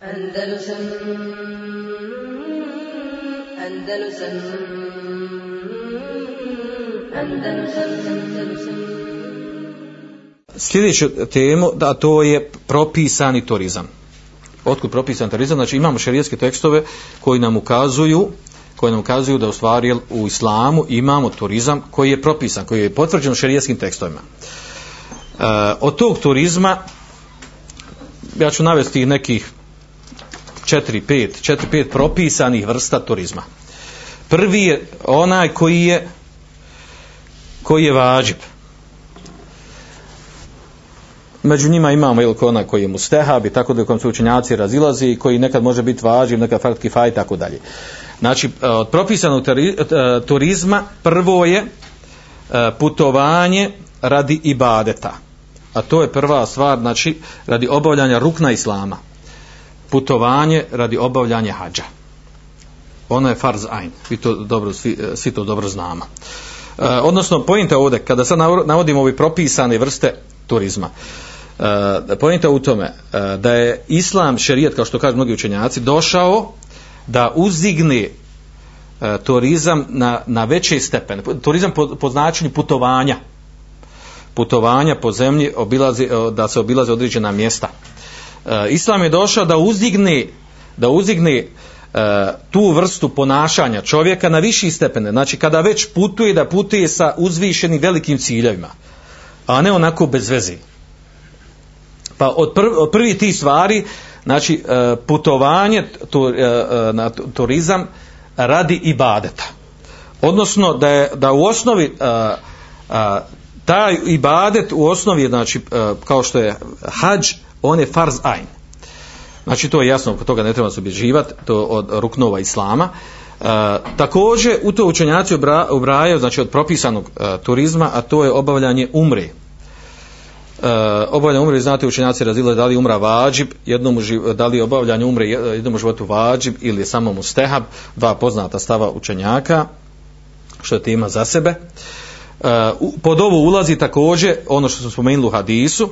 Andalusam Andalusam Andalusam Andalusam Sljedeću temu, da to je propisani turizam. Otkud propisan turizam? Znači imamo šerijetske tekstove koji nam ukazuju koji nam ukazuju da u stvari u islamu imamo turizam koji je propisan, koji je potvrđen u šerijetskim tekstovima. E, od tog turizma ja ću navesti nekih 4-5 4-5 propisanih vrsta turizma. Prvi je onaj koji je koji je vađib. Među njima imamo ili onaj koji je mustehab i tako da kom su učenjaci razilazi koji nekad može biti vađib, nekad fartki faj i tako dalje. Znači, e, od propisanog e, turizma prvo je e, putovanje radi ibadeta. A to je prva stvar, znači, radi obavljanja rukna islama. Putovanje radi obavljanja hađa. Ono je farz ajn. Vi to dobro, svi, eh, svi to dobro znamo. E, odnosno, pojenta ovdje, kada sad navodimo ovi propisane vrste turizma, eh, e, pojenta u tome e, da je islam šerijat, kao što kažu mnogi učenjaci, došao da uzigne e, turizam na, na veće stepene. Turizam po, po značenju putovanja. Putovanja po zemlji obilazi, da se obilaze određena mjesta. Eh, Islam je došao da uzigne da uzigne e, eh, tu vrstu ponašanja čovjeka na viši stepene. Znači kada već putuje da putuje sa uzvišenim velikim ciljevima. A ne onako bez veze. Pa od, prv, od prvi ti stvari znači e, putovanje tu, e, na turizam radi ibadeta odnosno da je da u osnovi taj ibadet u osnovi znači kao što je hađ on je farz ajn znači to je jasno kod toga ne treba se obježivati to od ruknova islama. Uh, također u to učenjaci ubrajaju znači od propisanog e, turizma a to je obavljanje umre. Uh, obavljanje umre, znate učenjaci razile da li umra vađib, jednom da li obavljanje umre jednom životu vađib ili samo mu stehab, dva poznata stava učenjaka, što je tema za sebe. Uh, pod ovo ulazi također ono što smo spomenuli u hadisu,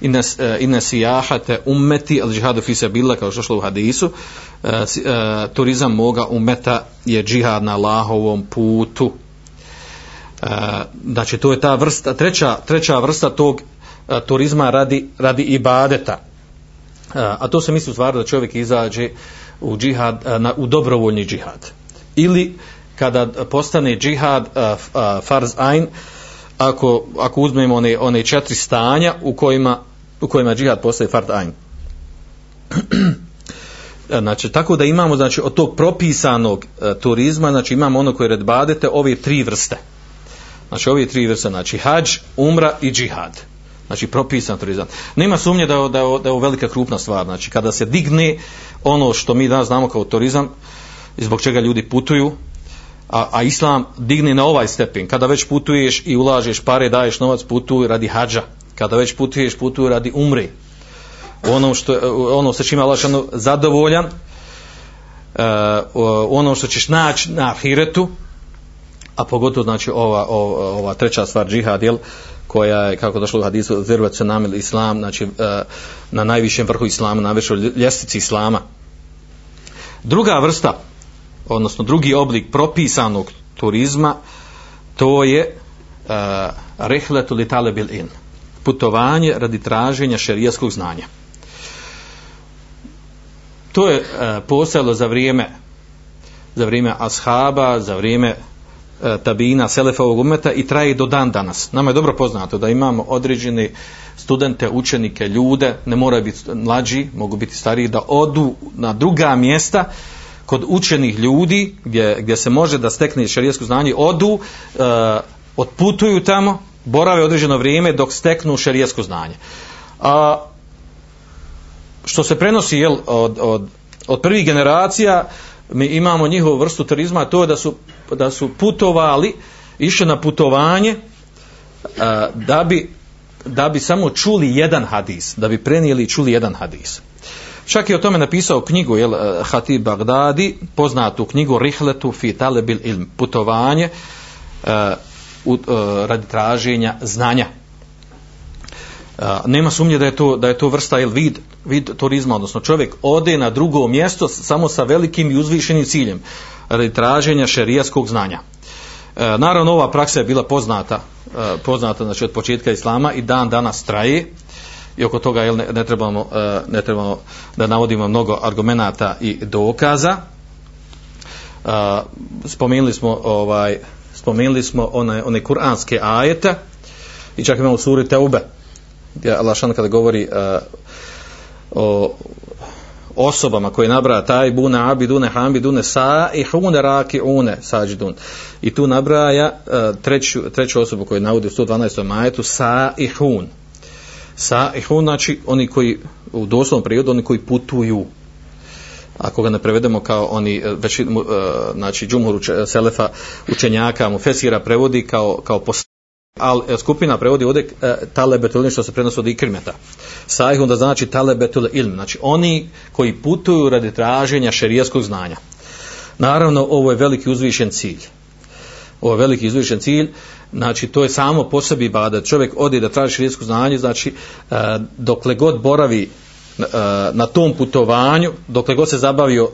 ines, uh, ines ummeti al džihadu fi sabila kao što šlo u hadisu uh, uh, turizam moga umeta je džihad na Allahovom putu uh, znači to je ta vrsta treća, treća vrsta tog turizma radi, radi ibadeta. A to se misli u stvari da čovjek izađe u džihad, na, u dobrovoljni džihad. Ili kada postane džihad farz ain, ako, ako uzmemo one, one četiri stanja u kojima, u kojima džihad postaje fard ajn. E, znači, tako da imamo znači, od tog propisanog e, turizma, znači imamo ono koje redbadete, ove tri vrste. Znači, ove tri vrste, znači hađ, umra i džihad. Znači propisan turizam. Nema sumnje da je, da, je, da je ovo velika krupna stvar. Znači kada se digne ono što mi danas znamo kao turizam, zbog čega ljudi putuju, a, a islam digne na ovaj stepen. Kada već putuješ i ulažeš pare, daješ novac, putuj radi hađa. Kada već putuješ, putuj radi umri. Ono što ono sa čime Allah zadovoljan, uh, ono što ćeš naći na ahiretu, a pogotovo znači ova, ova, ova treća stvar džihad, jel, koja je, kako došlo u hadisu, zirvat se namil islam, znači uh, na najvišem vrhu islama, na najvišoj ljestici islama. Druga vrsta, odnosno drugi oblik propisanog turizma, to je e, uh, rehletu li talebil in. Putovanje radi traženja šerijskog znanja. To je e, postojalo za vrijeme za vrijeme ashaba, za vrijeme E, tabina selefa ovog umeta i traje do dan danas. Nama je dobro poznato da imamo određene studente, učenike, ljude, ne moraju biti mlađi, mogu biti stariji, da odu na druga mjesta kod učenih ljudi gdje, gdje se može da stekne šarijesko znanje, odu, e, otputuju tamo, borave određeno vrijeme dok steknu šarijesko znanje. A, što se prenosi jel, od, od, od prvih generacija, mi imamo njihovu vrstu turizma, to je da su da su putovali, išli na putovanje a, da bi da bi samo čuli jedan hadis, da bi prenijeli i čuli jedan hadis. Čak je o tome napisao knjigu jel, Hatib Bagdadi, poznatu knjigu Rihletu fi talebil ilm, putovanje uh, u, uh, radi traženja znanja. Uh, nema sumnje da je to da je to vrsta ili vid vid turizma odnosno čovjek ode na drugo mjesto samo sa velikim i uzvišenim ciljem radi traženja šerijskog znanja. E, naravno ova praksa je bila poznata e, poznata znači od početka islama i dan danas traje i oko toga jel, ne, ne, trebamo, e, ne trebamo da navodimo mnogo argumenata i dokaza. E, spomenuli smo ovaj spomenuli smo one, one kuranske ajete i čak imamo suri Teube gdje Allah šan kada govori uh, o osobama koje nabraja taj bune abidune hamidune sa i hune raki une sađidun i tu nabraja uh, treću, treću osobu koju navodi u 112. majetu sa i hun sa i hun znači oni koji u doslovnom prijevodu oni koji putuju ako ga ne prevedemo kao oni eh, već eh, znači džumhur eh, selefa učenjaka mu fesira prevodi kao kao post al skupina prevodi ovdje e, talebetul ilm što se prenosi od ikrimeta. Sajh onda znači talebetul ilm znači oni koji putuju radi traženja šerijskog znanja. Naravno ovo je veliki uzvišen cilj. Ovo je veliki uzvišen cilj znači to je samo po sebi bada čovjek odi da traži šerijsko znanje znači e, dokle god boravi E, na tom putovanju dokle god se zabavio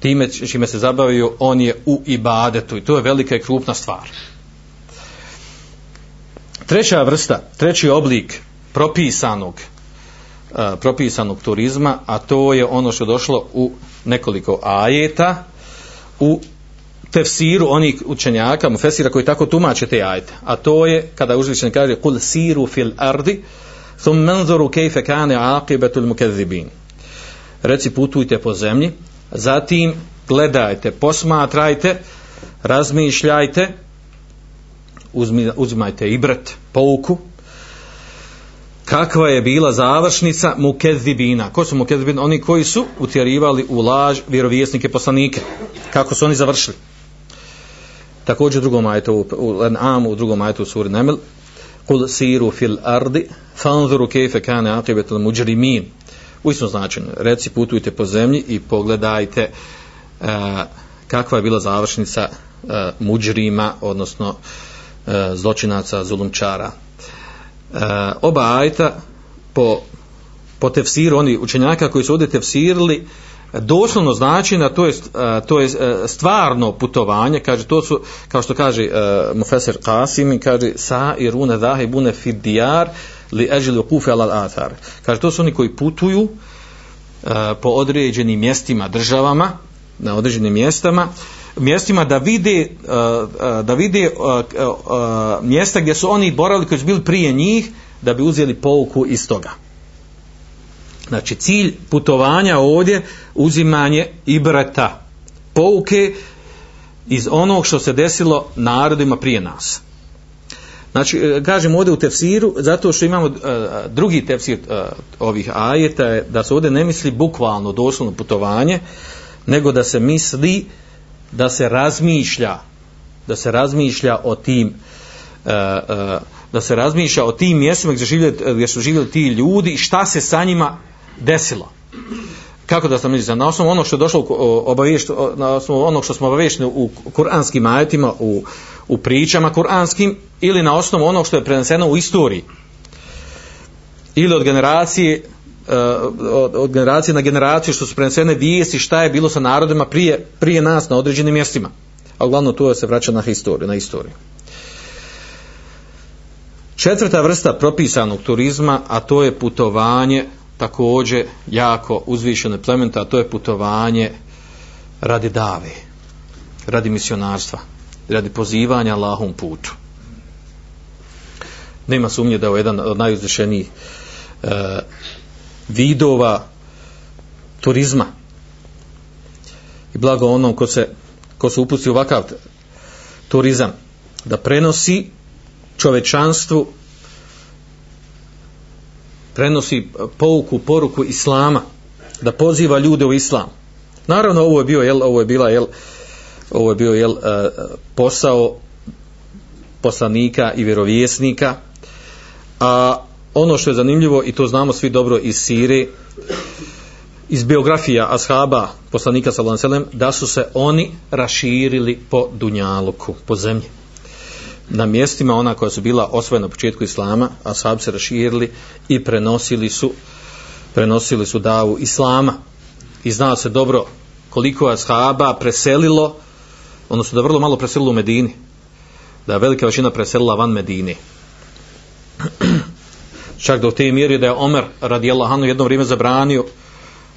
time čime se zabavio on je u ibadetu i to je velika i krupna stvar treća vrsta, treći oblik propisanog e, propisanog turizma, a to je ono što je došlo u nekoliko ajeta u tefsiru onih učenjaka, mufesira koji tako tumače te ajete. A to je kada uzvišen kaže kul siru fil ardi thum manzuru kejfe kane aqibatul mukezibin. Reci putujte po zemlji, zatim gledajte, posmatrajte, razmišljajte, uzimajte ibret, pouku, kakva je bila završnica mukezibina. Ko su mukezibina? Oni koji su utjerivali u laž vjerovjesnike poslanike. Kako su oni završili? Također u drugom ajetu, u Amu, u drugom ajetu u suri Nemel, kul siru fil ardi, fanzuru kejfe kane akibetul muđrimin. U istom značenju, reci putujte po zemlji i pogledajte uh, kakva je bila završnica eh, uh, muđrima, odnosno uh, e, zločinaca, zulumčara. E, oba ajta po, po tefsiru, oni učenjaka koji su ovdje tefsirili, doslovno znači na to je, to je e, stvarno putovanje, kaže, to su, kao što kaže e, uh, Mufeser Qasim, kaže, sa i rune dahe bune fid dijar li ajli kufe al athar. Kaže, to su oni koji putuju uh, po određenim mjestima, državama, na određenim mjestama, mjestima da vide uh, da vide uh, mjesta gdje su oni borali koji su bili prije njih da bi uzeli pouku iz toga znači cilj putovanja ovdje uzimanje ibreta, pouke iz onog što se desilo narodima prije nas. Znači e, kažem ovdje u tefsiru zato što imamo e, drugi tefsir e, ovih ajeta je da se ovdje ne misli bukvalno doslovno putovanje nego da se misli da se razmišlja da se razmišlja o tim uh, uh, da se razmišlja o tim mjestima gdje, živjeli, gdje su živjeli ti ljudi i šta se sa njima desilo kako da sam misli na osnovu onog što je došlo obaviješt, na osnovu onog što smo obaviješteni u kuranskim ajetima u, u pričama kuranskim ili na osnovu onog što je preneseno u istoriji ili od generacije e, od, od generacije na generaciju što su prenesene vijesti šta je bilo sa narodima prije, prije nas na određenim mjestima. A uglavnom to se vraća na historiju, na istoriju. Četvrta vrsta propisanog turizma, a to je putovanje također jako uzvišene plementa, a to je putovanje radi dave, radi misionarstva, radi pozivanja Allahom putu. Nema sumnje da je jedan od najuzvišenijih e, vidova turizma i blago onom ko se ko se upusti u ovakav turizam da prenosi čovečanstvu prenosi pouku, poruku islama da poziva ljude u islam. Naravno ovo je bio jel, ovo je bila jel, ovo je bio jel, e, posao poslanika i vjerovjesnika. A ono što je zanimljivo i to znamo svi dobro iz Sire iz biografija ashaba poslanika sallallahu alejhi da su se oni raširili po dunjaluku po zemlji na mjestima ona koja su bila osvojena u početku islama, a sahab se raširili i prenosili su prenosili su davu islama. I znao se dobro koliko je ashaba preselilo, odnosno da vrlo malo preselilo u Medini, da je velika većina preselila van Medine. Čak do te mjeri da je Omer radijallahu anhu jedno vrijeme zabranio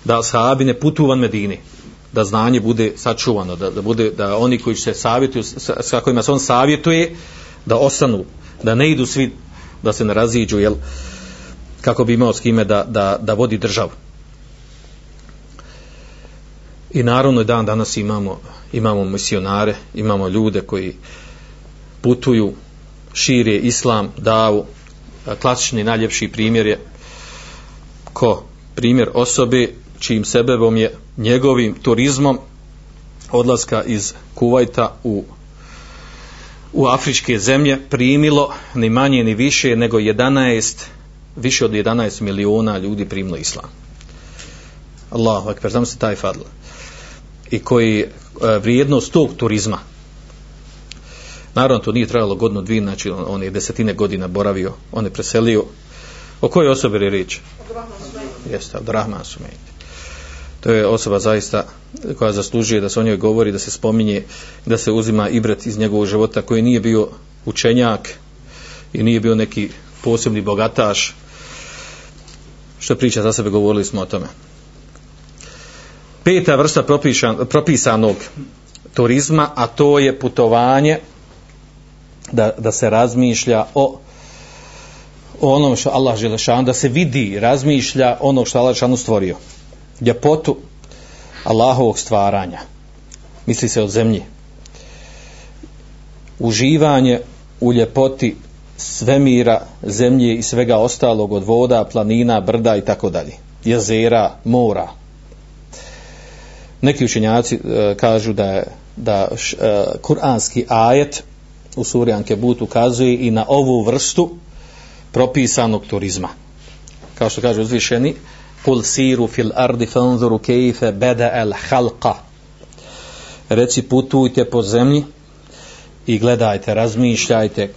da sahabi ne putuju van Medini da znanje bude sačuvano, da, da bude da oni koji se savjetuju, sa, sa kojima se on savjetuje, da ostanu, da ne idu svi, da se ne raziđu, jel, kako bi imao s kime da, da, da vodi državu. I naravno dan danas imamo, imamo misionare, imamo ljude koji putuju, šire islam, davu, klasični najljepši primjer je ko primjer osobe čijim sebebom je njegovim turizmom odlaska iz Kuvajta u u afričke zemlje primilo ni manje ni više nego 11 više od 11 miliona ljudi primilo islam. Allahu akbar, znam se taj fadl. I koji e, vrijednost tog turizma naravno to nije trajalo godinu dvije, znači on, je desetine godina boravio, on je preselio. O kojoj osobi je riječ? Jeste, Abdurrahman Sumejt to je osoba zaista koja zaslužuje da se o njoj govori, da se spominje, da se uzima ibret iz njegovog života koji nije bio učenjak i nije bio neki posebni bogataš. Što priča za sebe, govorili smo o tome. Peta vrsta propisan, propisanog turizma, a to je putovanje da, da se razmišlja o o onom što Allah Želešan, da se vidi, razmišlja ono što Allah šanu stvorio ljepotu Allahovog stvaranja. Misli se o zemlji. Uživanje u ljepoti svemira, zemlje i svega ostalog od voda, planina, brda i tako dalje. Jezera, mora. Neki učenjaci e, kažu da je da š, e, kuranski ajet u suri Ankebut ukazuje i na ovu vrstu propisanog turizma. Kao što kaže uzvišeni Kul siru fil ardi fanzuru kejfe beda el halqa. Reci putujte po zemlji i gledajte, razmišljajte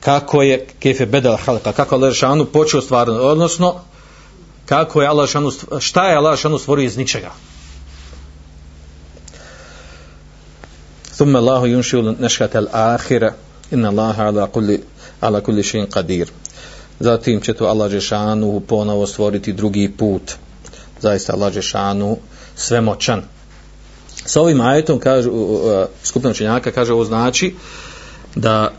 kako je kefe bedel halqa, kako je Allah počeo stvarno, odnosno kako je Allah šanu, šta je Allah šanu stvorio iz ničega. Thumme Allahu yunšiu neškat al ahira inna Allaha ala kulli, ala kulli šin qadir zatim će to Allah Žešanu ponovo stvoriti drugi put. Zaista Allah Žešanu svemoćan. Sa ovim ajetom kaže, skupna učenjaka kaže ovo znači da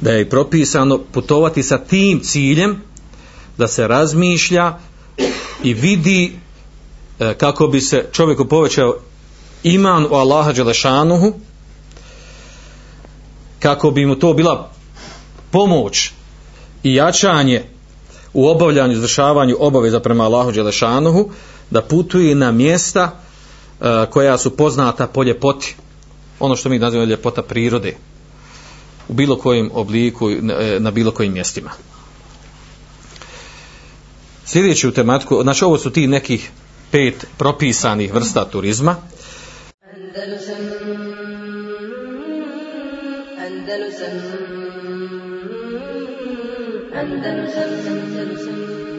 da je propisano putovati sa tim ciljem da se razmišlja i vidi e, kako bi se čovjeku povećao iman u Allaha Đelešanuhu kako bi mu to bila pomoć i jačanje u obavljanju, izvršavanju obaveza prema Allahu Đelešanuhu, da putuje na mjesta e, koja su poznata po ljepoti. Ono što mi nazivamo ljepota prirode. U bilo kojem obliku, na, na bilo kojim mjestima. Sljedeći u tematku, znači ovo su ti nekih pet propisanih vrsta turizma. Andalusam Andalusam Andalusam Andalusam